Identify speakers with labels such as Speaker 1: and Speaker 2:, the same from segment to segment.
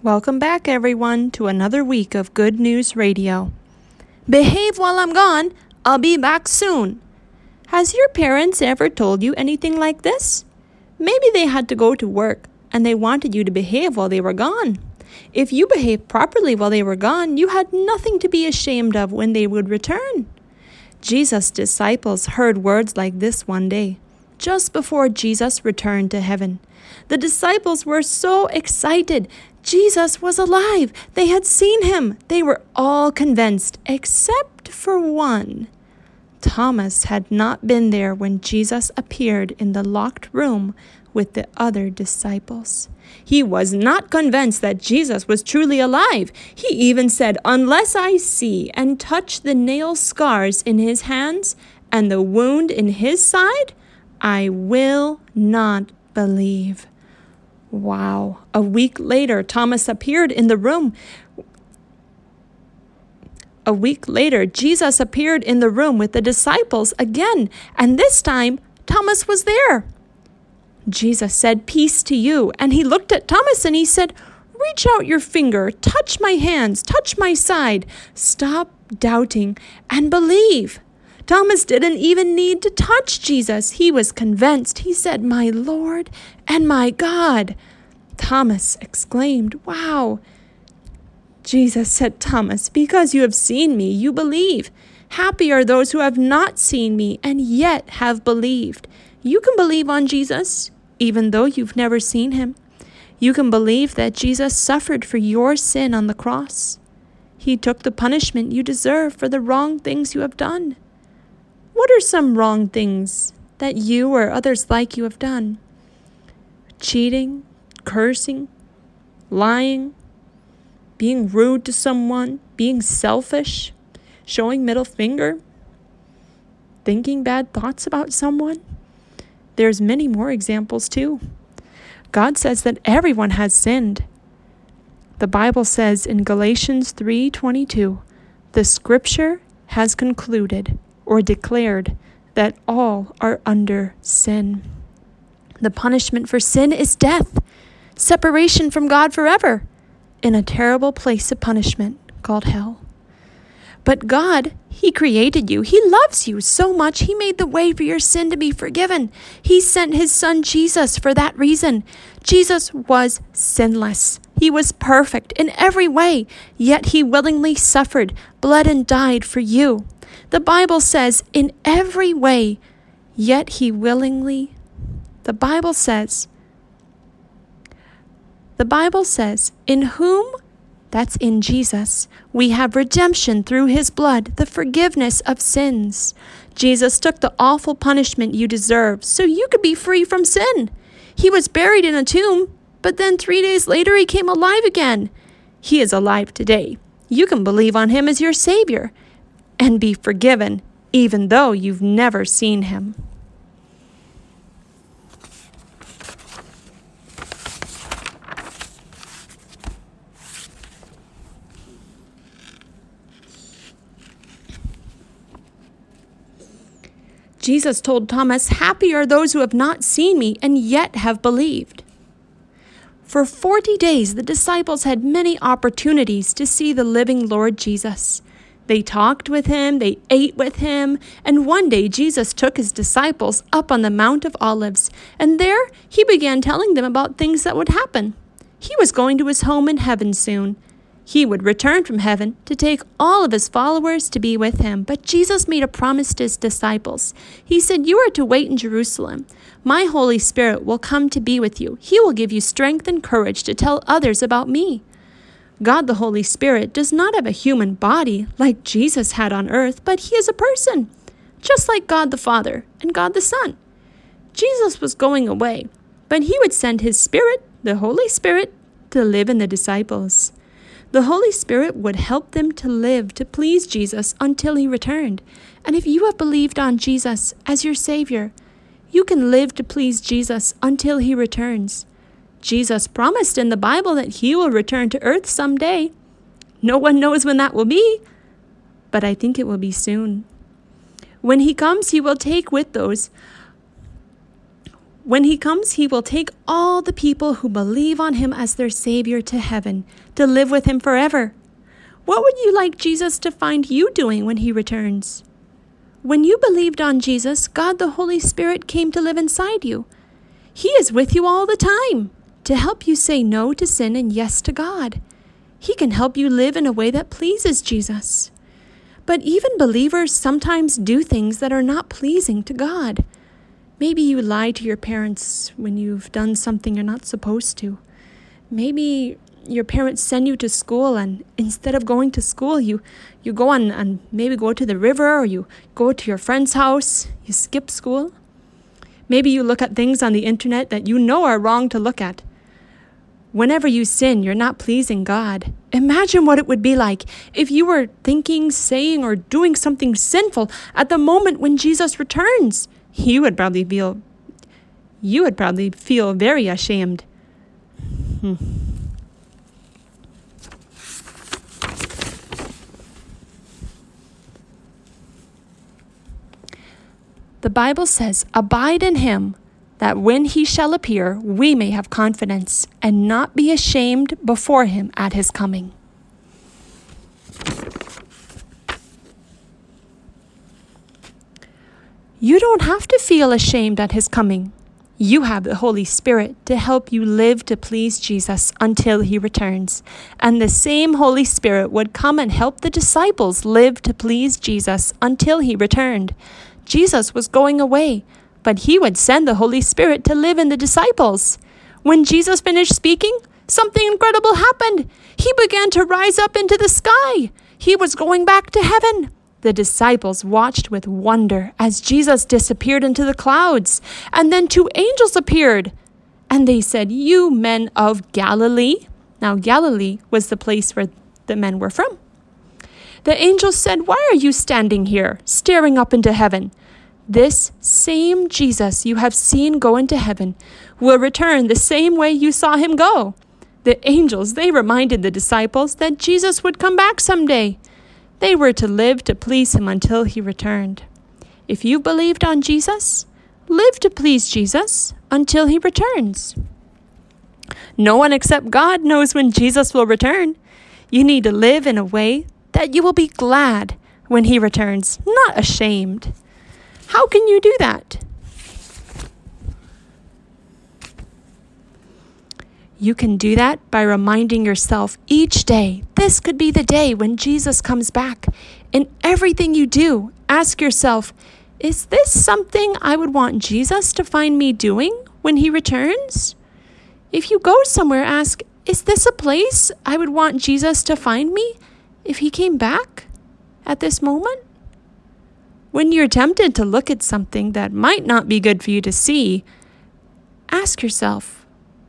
Speaker 1: Welcome back, everyone, to another week of Good News Radio. Behave while I'm gone. I'll be back soon. Has your parents ever told you anything like this? Maybe they had to go to work and they wanted you to behave while they were gone. If you behaved properly while they were gone, you had nothing to be ashamed of when they would return. Jesus' disciples heard words like this one day, just before Jesus returned to heaven. The disciples were so excited Jesus was alive. They had seen him. They were all convinced, except for one. Thomas had not been there when Jesus appeared in the locked room with the other disciples. He was not convinced that Jesus was truly alive. He even said, Unless I see and touch the nail scars in his hands and the wound in his side, I will not believe. Wow. A week later, Thomas appeared in the room. A week later, Jesus appeared in the room with the disciples again, and this time, Thomas was there. Jesus said, Peace to you. And he looked at Thomas and he said, Reach out your finger, touch my hands, touch my side. Stop doubting and believe. Thomas didn't even need to touch Jesus. He was convinced. He said, My Lord and my God. Thomas exclaimed, Wow. Jesus said, Thomas, because you have seen me, you believe. Happy are those who have not seen me and yet have believed. You can believe on Jesus, even though you've never seen him. You can believe that Jesus suffered for your sin on the cross. He took the punishment you deserve for the wrong things you have done. What are some wrong things that you or others like you have done? Cheating, cursing, lying, being rude to someone, being selfish, showing middle finger, thinking bad thoughts about someone. There's many more examples too. God says that everyone has sinned. The Bible says in Galatians 3:22, "The scripture has concluded or declared that all are under sin. The punishment for sin is death, separation from God forever, in a terrible place of punishment called hell. But God, He created you. He loves you so much. He made the way for your sin to be forgiven. He sent His Son Jesus for that reason. Jesus was sinless. He was perfect in every way, yet He willingly suffered, bled, and died for you. The Bible says, in every way, yet he willingly. The Bible says, the Bible says, in whom, that's in Jesus, we have redemption through his blood, the forgiveness of sins. Jesus took the awful punishment you deserve so you could be free from sin. He was buried in a tomb, but then three days later he came alive again. He is alive today. You can believe on him as your Savior and be forgiven, even though you've never seen him. Jesus told Thomas, Happy are those who have not seen me and yet have believed. For 40 days, the disciples had many opportunities to see the living Lord Jesus. They talked with him, they ate with him, and one day Jesus took his disciples up on the Mount of Olives, and there he began telling them about things that would happen. He was going to his home in heaven soon. He would return from heaven to take all of his followers to be with him. But Jesus made a promise to his disciples. He said, You are to wait in Jerusalem. My Holy Spirit will come to be with you. He will give you strength and courage to tell others about me. God the Holy Spirit does not have a human body like Jesus had on earth, but he is a person, just like God the Father and God the Son. Jesus was going away, but he would send his Spirit, the Holy Spirit, to live in the disciples. The Holy Spirit would help them to live to please Jesus until he returned. And if you have believed on Jesus as your Savior, you can live to please Jesus until he returns. Jesus promised in the Bible that he will return to earth someday. No one knows when that will be, but I think it will be soon. When he comes, he will take with those When he comes, he will take all the people who believe on him as their Savior to heaven to live with him forever. What would you like Jesus to find you doing when he returns? When you believed on Jesus, God the Holy Spirit came to live inside you. He is with you all the time to help you say no to sin and yes to God. He can help you live in a way that pleases Jesus. But even believers sometimes do things that are not pleasing to God. Maybe you lie to your parents when you've done something you're not supposed to. Maybe your parents send you to school and instead of going to school you you go on and maybe go to the river or you go to your friend's house, you skip school. Maybe you look at things on the internet that you know are wrong to look at. Whenever you sin, you're not pleasing God. Imagine what it would be like if you were thinking, saying, or doing something sinful at the moment when Jesus returns you would probably feel you would probably feel very ashamed. Hmm. The Bible says, Abide in him, that when he shall appear, we may have confidence and not be ashamed before him at his coming. You don't have to feel ashamed at his coming. You have the Holy Spirit to help you live to please Jesus until he returns. And the same Holy Spirit would come and help the disciples live to please Jesus until he returned. Jesus was going away, but he would send the Holy Spirit to live in the disciples. When Jesus finished speaking, something incredible happened. He began to rise up into the sky. He was going back to heaven. The disciples watched with wonder as Jesus disappeared into the clouds, and then two angels appeared. And they said, You men of Galilee. Now, Galilee was the place where the men were from. The angels said, Why are you standing here, staring up into heaven? This same Jesus you have seen go into heaven will return the same way you saw him go. The angels, they reminded the disciples that Jesus would come back someday. They were to live to please him until he returned. If you believed on Jesus, live to please Jesus until he returns. No one except God knows when Jesus will return. You need to live in a way that you will be glad when he returns, not ashamed. How can you do that? You can do that by reminding yourself each day this could be the day when Jesus comes back. In everything you do, ask yourself is this something I would want Jesus to find me doing when he returns? If you go somewhere, ask is this a place I would want Jesus to find me if he came back at this moment? When you're tempted to look at something that might not be good for you to see, ask yourself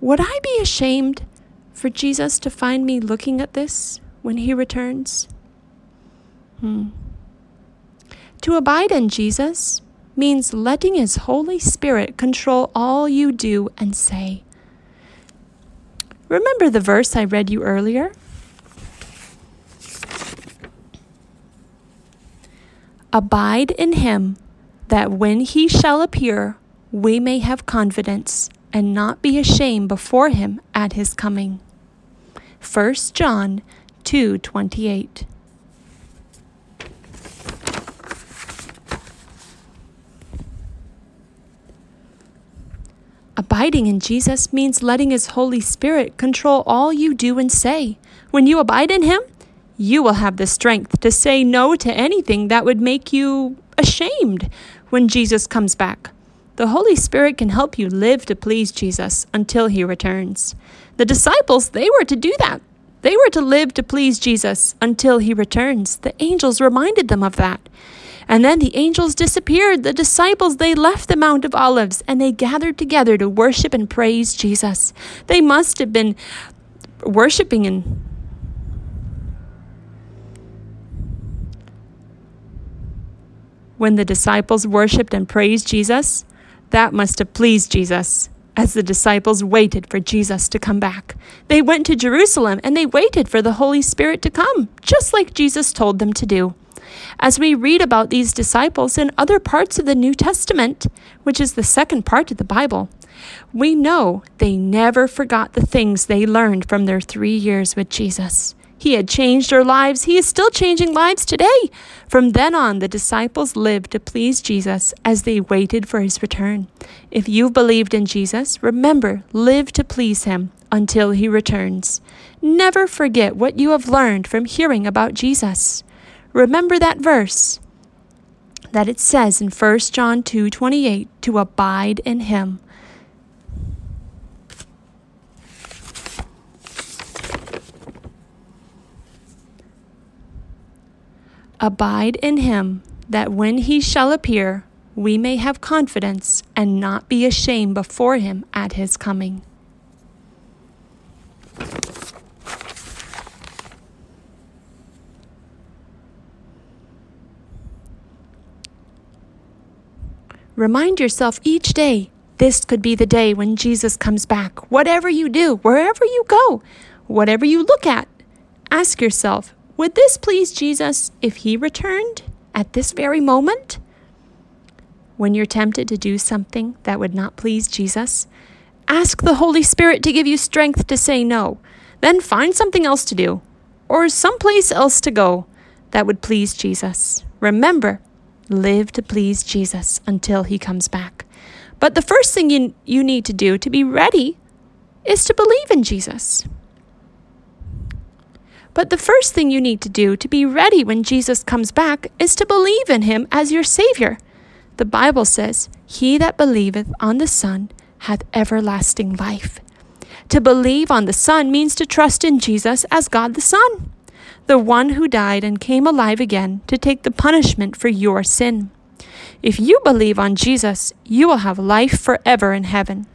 Speaker 1: would I be ashamed for Jesus to find me looking at this when he returns? Hmm. To abide in Jesus means letting his Holy Spirit control all you do and say. Remember the verse I read you earlier? Abide in him, that when he shall appear, we may have confidence and not be ashamed before him at his coming. 1 John 2:28 Abiding in Jesus means letting His Holy Spirit control all you do and say. When you abide in Him, you will have the strength to say no to anything that would make you ashamed when Jesus comes back. The Holy Spirit can help you live to please Jesus until he returns. The disciples, they were to do that. They were to live to please Jesus until he returns. The angels reminded them of that. And then the angels disappeared. The disciples, they left the Mount of Olives and they gathered together to worship and praise Jesus. They must have been worshiping and when the disciples worshiped and praised Jesus, that must have pleased Jesus as the disciples waited for Jesus to come back. They went to Jerusalem and they waited for the Holy Spirit to come, just like Jesus told them to do. As we read about these disciples in other parts of the New Testament, which is the second part of the Bible, We know they never forgot the things they learned from their three years with Jesus. He had changed their lives. He is still changing lives today. From then on, the disciples lived to please Jesus as they waited for his return. If you've believed in Jesus, remember, live to please him until he returns. Never forget what you have learned from hearing about Jesus. Remember that verse that it says in 1 John 2:28 to abide in him. Abide in him, that when he shall appear, we may have confidence and not be ashamed before him at his coming. Remind yourself each day this could be the day when Jesus comes back. Whatever you do, wherever you go, whatever you look at, ask yourself would this please Jesus if he returned at this very moment? When you're tempted to do something that would not please Jesus, ask the Holy Spirit to give you strength to say no. Then find something else to do or someplace else to go that would please Jesus. Remember, live to please Jesus until he comes back. But the first thing you, you need to do to be ready is to believe in Jesus. But the first thing you need to do to be ready when Jesus comes back is to believe in him as your Savior. The Bible says, He that believeth on the Son hath everlasting life. To believe on the Son means to trust in Jesus as God the Son, the one who died and came alive again to take the punishment for your sin. If you believe on Jesus, you will have life forever in heaven.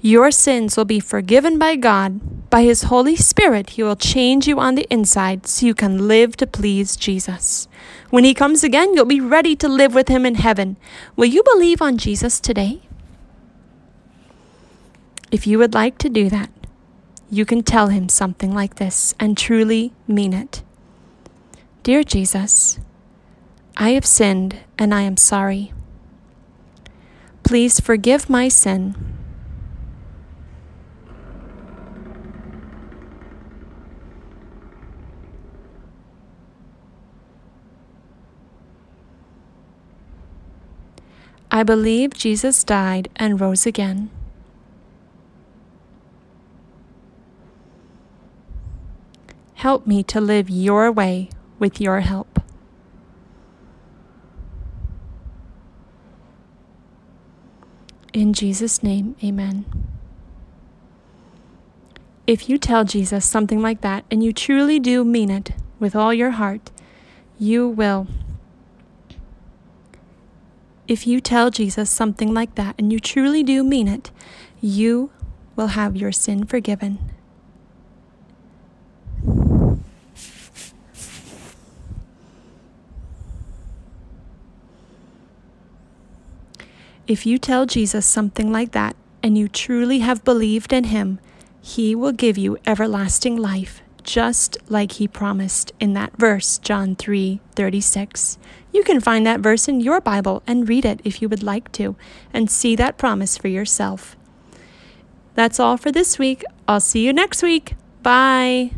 Speaker 1: Your sins will be forgiven by God. By His Holy Spirit, He will change you on the inside so you can live to please Jesus. When He comes again, you'll be ready to live with Him in heaven. Will you believe on Jesus today? If you would like to do that, you can tell Him something like this and truly mean it. Dear Jesus, I have sinned and I am sorry. Please forgive my sin I believe Jesus died and rose again. Help me to live your way with your help. In Jesus' name, amen. If you tell Jesus something like that and you truly do mean it with all your heart, you will if you tell Jesus something like that and you truly do mean it, you will have your sin forgiven. If you tell Jesus something like that and you truly have believed in him, he will give you everlasting life just like he promised in that verse, John 3 36. You can find that verse in your Bible and read it if you would like to, and see that promise for yourself. That's all for this week. I'll see you next week. Bye.